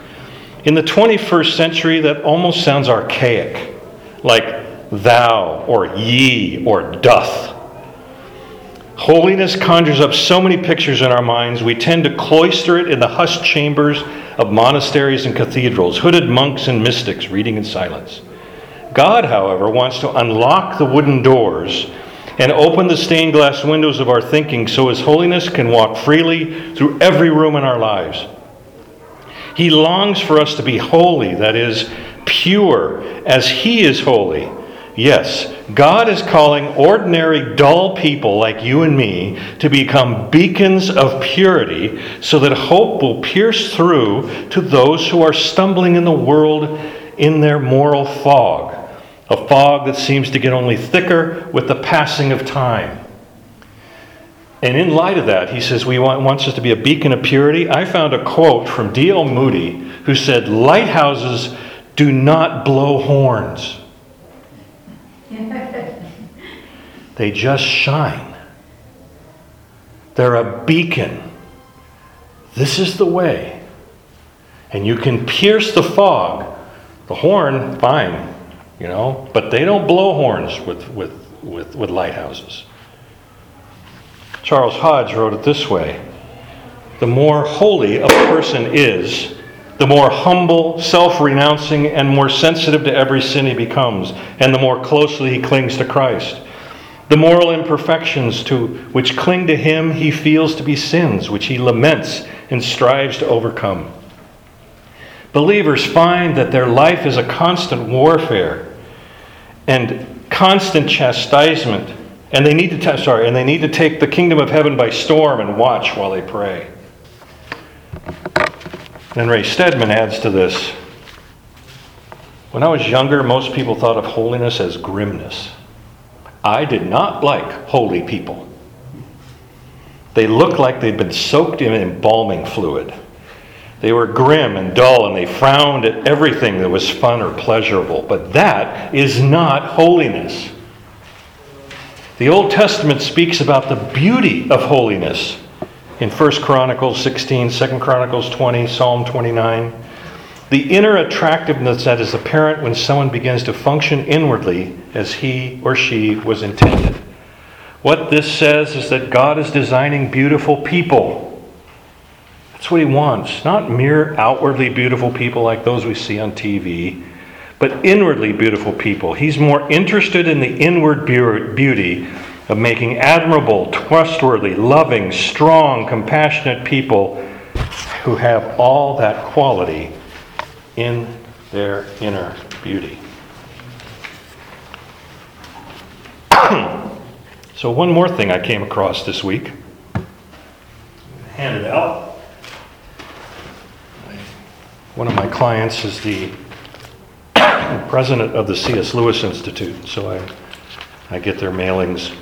In the 21st century, that almost sounds archaic, like thou or ye or doth. Holiness conjures up so many pictures in our minds, we tend to cloister it in the hushed chambers of monasteries and cathedrals, hooded monks and mystics reading in silence. God, however, wants to unlock the wooden doors and open the stained glass windows of our thinking so His holiness can walk freely through every room in our lives. He longs for us to be holy, that is, pure, as He is holy. Yes, God is calling ordinary, dull people like you and me to become beacons of purity so that hope will pierce through to those who are stumbling in the world in their moral fog. A fog that seems to get only thicker with the passing of time. And in light of that, he says we want, wants us to be a beacon of purity. I found a quote from D.L. Moody who said, Lighthouses do not blow horns, they just shine. They're a beacon. This is the way. And you can pierce the fog. The horn, fine, you know, but they don't blow horns with, with, with, with lighthouses. Charles Hodge wrote it this way The more holy a person is, the more humble, self renouncing, and more sensitive to every sin he becomes, and the more closely he clings to Christ. The moral imperfections to which cling to him he feels to be sins, which he laments and strives to overcome. Believers find that their life is a constant warfare and constant chastisement, and they need to ta- sorry, and they need to take the kingdom of heaven by storm and watch while they pray. Then Ray Stedman adds to this. When I was younger, most people thought of holiness as grimness. I did not like holy people. They looked like they'd been soaked in embalming fluid. They were grim and dull, and they frowned at everything that was fun or pleasurable. But that is not holiness. The Old Testament speaks about the beauty of holiness in 1 Chronicles 16, 2 Chronicles 20, Psalm 29. The inner attractiveness that is apparent when someone begins to function inwardly as he or she was intended. What this says is that God is designing beautiful people. That's what He wants. Not mere outwardly beautiful people like those we see on TV, but inwardly beautiful people. He's more interested in the inward beauty of making admirable, trustworthy, loving, strong, compassionate people who have all that quality in their inner beauty. so, one more thing I came across this week. Hand it out. One of my clients is the president of the C.S. Lewis Institute, so I, I get their mailings.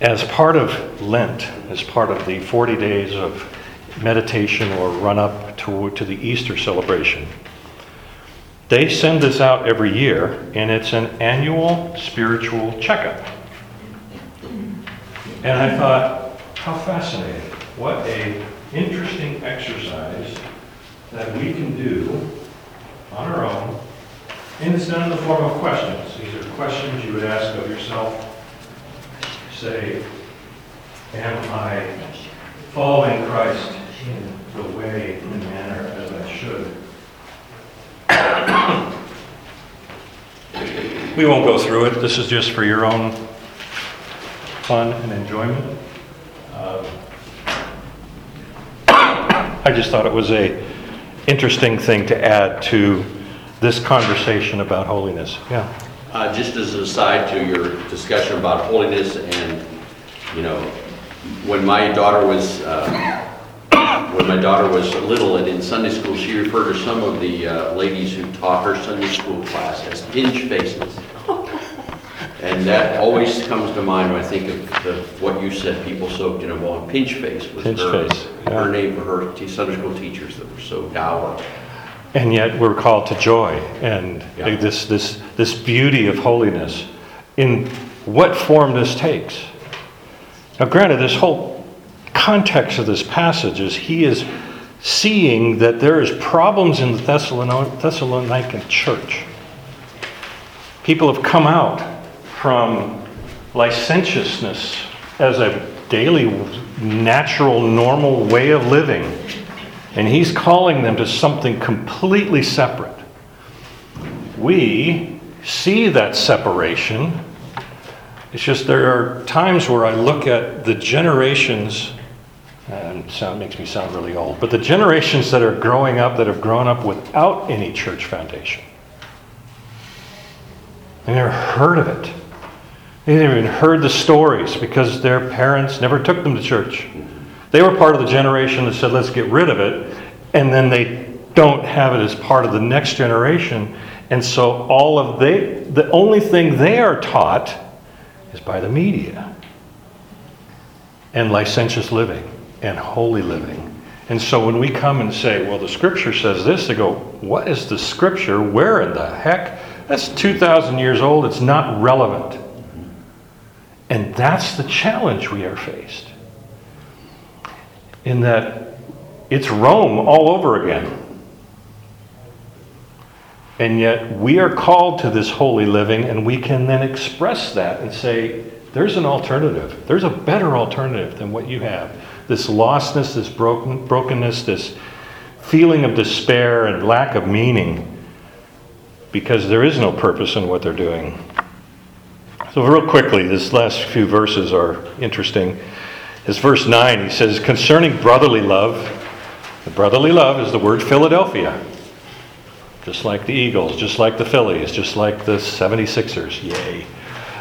As part of Lent, as part of the 40 days of meditation or run up to, to the Easter celebration, they send this out every year, and it's an annual spiritual checkup. And I thought, how fascinating. What a interesting exercise that we can do on our own. And it's done in the form of questions. These are questions you would ask of yourself. Say, am I following Christ in the way and manner as I should? we won't go through it. This is just for your own fun and enjoyment. Uh, I just thought it was a interesting thing to add to this conversation about holiness. Yeah. Uh, just as an aside to your discussion about holiness and, you know, when my daughter was uh, when my daughter was little and in Sunday school, she referred to some of the uh, ladies who taught her Sunday school class as pinch faces. And that always comes to mind when I think of the, what you said, people soaked in a ball. Pinch face was Pinch her, face, yeah. her name for her t- Sunday school teachers that were so dour. And yet we're called to joy and Yeah. this, this, this beauty of holiness in what form this takes. Now, granted, this whole context of this passage is he is seeing that there is problems in the Thessalonican church. People have come out from licentiousness as a daily, natural, normal way of living. And he's calling them to something completely separate. We see that separation. It's just there are times where I look at the generations, and sound makes me sound really old, but the generations that are growing up that have grown up without any church foundation. They never heard of it. They never even heard the stories because their parents never took them to church. They were part of the generation that said, let's get rid of it. And then they don't have it as part of the next generation. And so all of they, the only thing they are taught is by the media and licentious living and holy living. And so when we come and say, well, the scripture says this, they go, what is the scripture? Where in the heck? That's 2,000 years old. It's not relevant. And that's the challenge we are faced. In that it's Rome all over again. And yet we are called to this holy living, and we can then express that and say, there's an alternative. There's a better alternative than what you have. This lostness, this broken, brokenness, this feeling of despair and lack of meaning, because there is no purpose in what they're doing. So, real quickly, this last few verses are interesting. Is verse 9, he says, concerning brotherly love, the brotherly love is the word Philadelphia. Just like the Eagles, just like the Phillies, just like the 76ers, yay.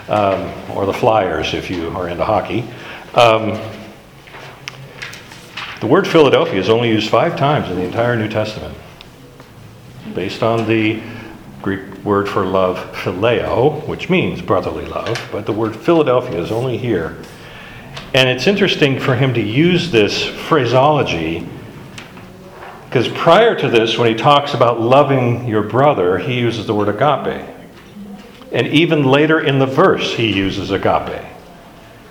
Um, or the Flyers if you are into hockey. Um, the word Philadelphia is only used five times in the entire New Testament, based on the Greek word for love, phileo, which means brotherly love, but the word Philadelphia is only here. And it's interesting for him to use this phraseology because prior to this, when he talks about loving your brother, he uses the word agape. And even later in the verse, he uses agape.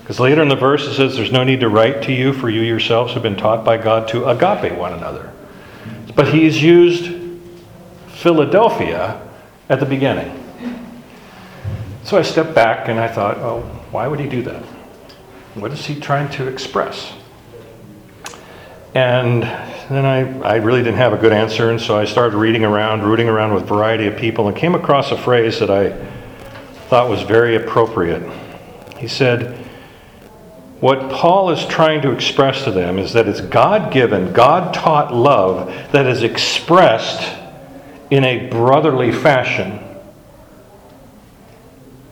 Because later in the verse, it says, There's no need to write to you, for you yourselves have been taught by God to agape one another. But he's used Philadelphia at the beginning. So I stepped back and I thought, oh, why would he do that? What is he trying to express? And then I, I really didn't have a good answer, and so I started reading around, rooting around with a variety of people, and came across a phrase that I thought was very appropriate. He said, What Paul is trying to express to them is that it's God given, God taught love that is expressed in a brotherly fashion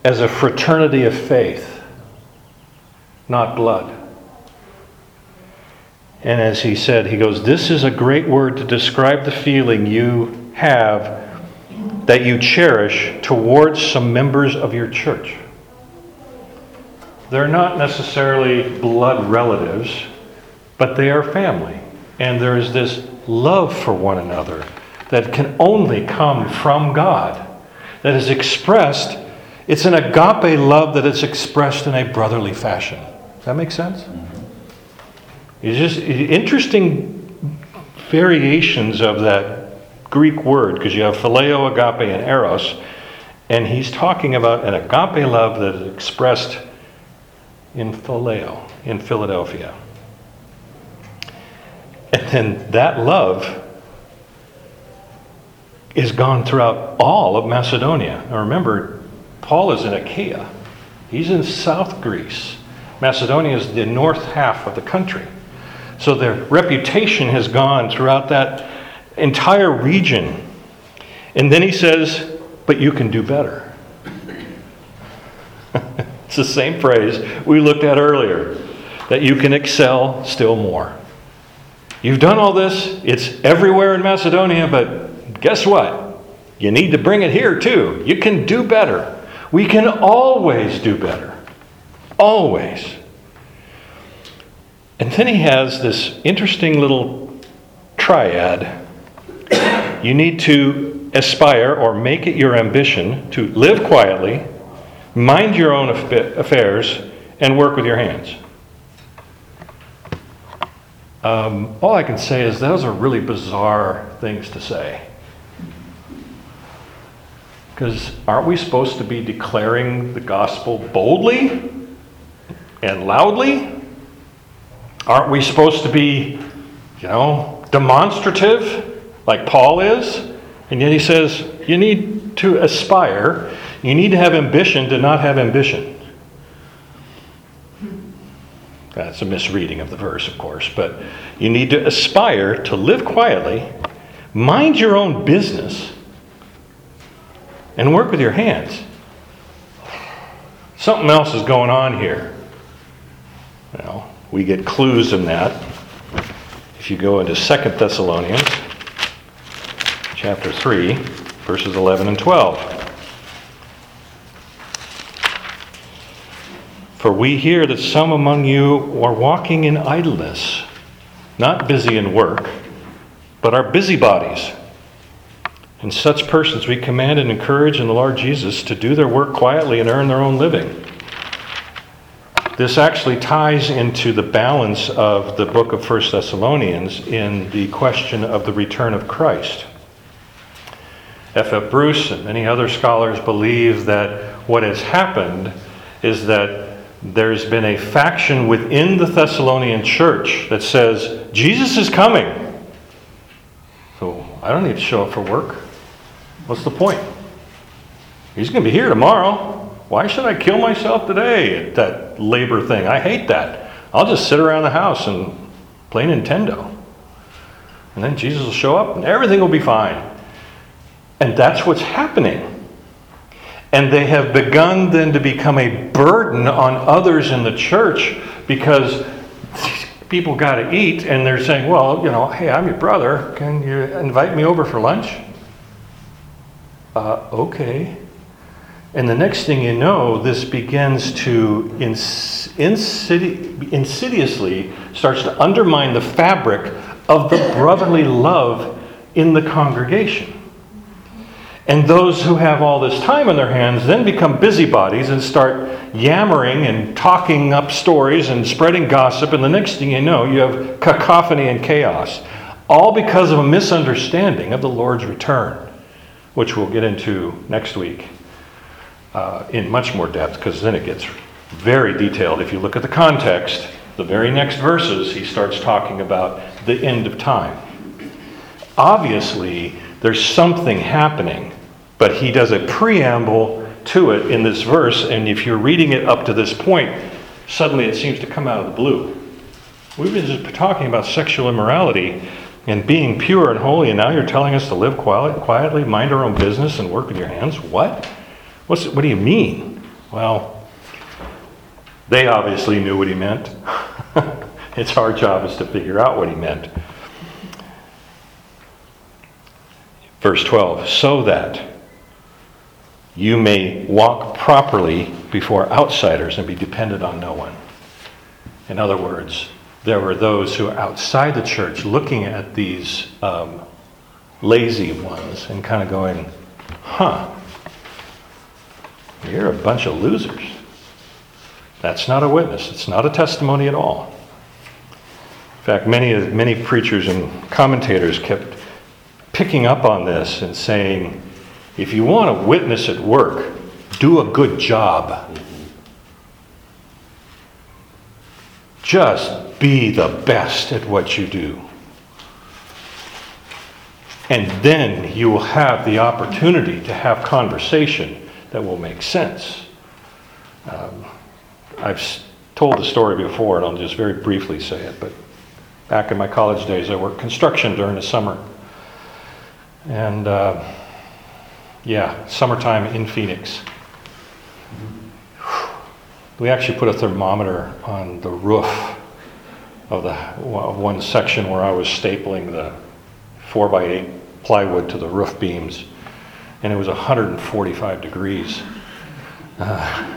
as a fraternity of faith, not blood. And as he said, he goes, This is a great word to describe the feeling you have that you cherish towards some members of your church. They're not necessarily blood relatives, but they are family. And there is this love for one another that can only come from God, that is expressed. It's an agape love that is expressed in a brotherly fashion. That make sense? It's just interesting variations of that Greek word because you have phileo, agape, and eros, and he's talking about an agape love that is expressed in phileo, in Philadelphia. And then that love is gone throughout all of Macedonia. Now remember, Paul is in Achaia, he's in South Greece. Macedonia is the north half of the country. So their reputation has gone throughout that entire region. And then he says, But you can do better. it's the same phrase we looked at earlier that you can excel still more. You've done all this, it's everywhere in Macedonia, but guess what? You need to bring it here too. You can do better. We can always do better. Always. And then he has this interesting little triad. You need to aspire or make it your ambition to live quietly, mind your own affairs, and work with your hands. Um, all I can say is those are really bizarre things to say. Because aren't we supposed to be declaring the gospel boldly and loudly? Aren't we supposed to be, you know, demonstrative like Paul is? And yet he says, you need to aspire, you need to have ambition to not have ambition. That's a misreading of the verse, of course, but you need to aspire to live quietly, mind your own business, and work with your hands. Something else is going on here. Well, we get clues in that. If you go into Second Thessalonians chapter 3, verses 11 and 12. For we hear that some among you are walking in idleness, not busy in work, but are busybodies. And such persons we command and encourage in the Lord Jesus to do their work quietly and earn their own living. This actually ties into the balance of the book of 1 Thessalonians in the question of the return of Christ. F. F. Bruce and many other scholars believe that what has happened is that there's been a faction within the Thessalonian church that says, Jesus is coming. So I don't need to show up for work. What's the point? He's going to be here tomorrow. Why should I kill myself today at that labor thing? I hate that. I'll just sit around the house and play Nintendo. And then Jesus will show up and everything will be fine. And that's what's happening. And they have begun then to become a burden on others in the church because people got to eat and they're saying, well, you know, hey, I'm your brother. Can you invite me over for lunch? Uh, okay. And the next thing you know, this begins to ins- insidi- insidiously starts to undermine the fabric of the brotherly love in the congregation. And those who have all this time on their hands then become busybodies and start yammering and talking up stories and spreading gossip. And the next thing you know, you have cacophony and chaos, all because of a misunderstanding of the Lord's return, which we'll get into next week uh, in much more depth, because then it gets very detailed. If you look at the context, the very next verses, he starts talking about the end of time. Obviously, there's something happening, but he does a preamble to it in this verse, and if you're reading it up to this point, suddenly it seems to come out of the blue. We've been just talking about sexual immorality and being pure and holy, and now you're telling us to live quiet, quietly, mind our own business, and work with your hands? What? What's, what do you mean? Well, they obviously knew what he meant. it's our job is to figure out what he meant. Verse 12, so that you may walk properly before outsiders and be dependent on no one. In other words, there were those who were outside the church looking at these um, lazy ones and kind of going, huh, you're a bunch of losers. That's not a witness, it's not a testimony at all. In fact, many, many preachers and commentators kept picking up on this and saying, if you want to witness at work, do a good job. Just be the best at what you do. And then you will have the opportunity to have conversation that will make sense. Um, I've told the story before, and I'll just very briefly say it, but back in my college days, I worked construction during the summer. And uh, yeah, summertime in Phoenix. We actually put a thermometer on the roof of the, of one section where I was stapling the four by eight plywood to the roof beams, and it was 145 degrees. Uh,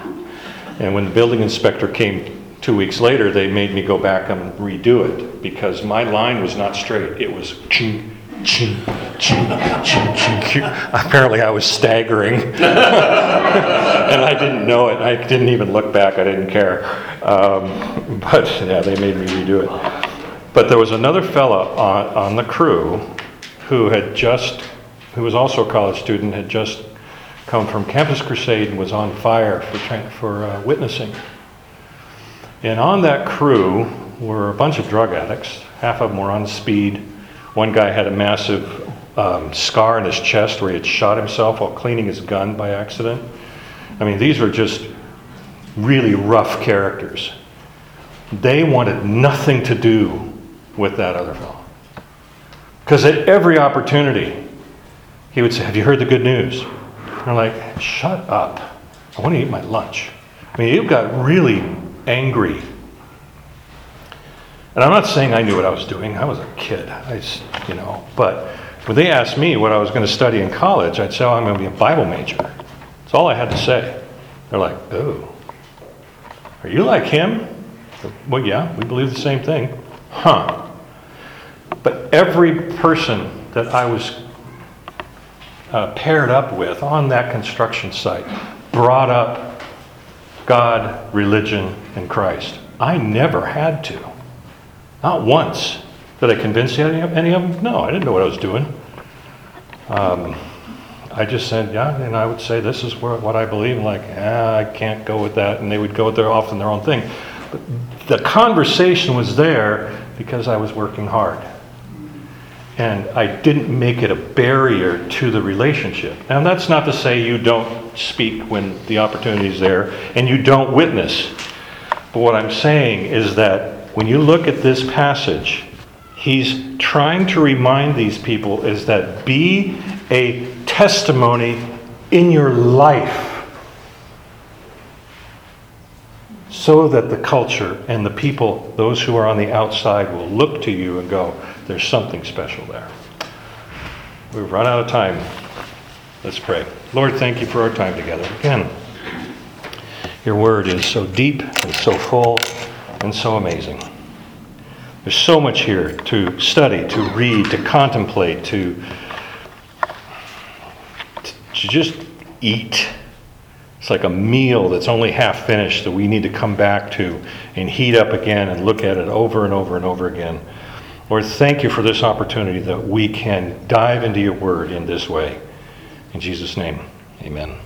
And when the building inspector came two weeks later, they made me go back and redo it because my line was not straight. It was ching, ching, ching, ching, ching. Apparently I was staggering. And I didn't know it. I didn't even look back. I didn't care. Um, But, yeah, they made me redo it. But there was another fella on, on the crew who had just, who was also a college student, had just come from Campus Crusade and was on fire for, for uh, witnessing. And on that crew were a bunch of drug addicts. Half of them were on speed. One guy had a massive um, scar in his chest where he had shot himself while cleaning his gun by accident. I mean, these were just really rough characters. They wanted nothing to do with that other fellow. Because at every opportunity, he would say, Have you heard the good news? And I'm like, Shut up. I want to eat my lunch. I mean, it got really angry. And I'm not saying I knew what I was doing. I was a kid. I, you know, but when they asked me what I was going to study in college, I'd say, oh, I'm going to be a Bible major. That's all I had to say. They're like, oh, are you like him? Well, yeah, we believe the same thing. Huh. But every person that I was uh, paired up with on that construction site brought up God, religion, and Christ. I never had to. Not once. Did I convince any of, any of them? No, I didn't know what I was doing. Um, I just said, yeah, and I would say, this is where, what I believe. And like, ah, I can't go with that. And they would go with their, off on their own thing. But the conversation was there because I was working hard. And I didn't make it a barrier to the relationship. Now, that's not to say you don't speak when the opportunity is there and you don't witness. But what I'm saying is that when you look at this passage, he's trying to remind these people is that be a testimony in your life so that the culture and the people, those who are on the outside, will look to you and go, there's something special there. We've run out of time. Let's pray. Lord, thank you for our time together. Again, your word is so deep and so full and so amazing. There's so much here to study, to read, to contemplate, to, to just eat. It's like a meal that's only half finished that we need to come back to and heat up again and look at it over and over and over again. Lord, thank you for this opportunity that we can dive into your word in this way. In Jesus' name, amen.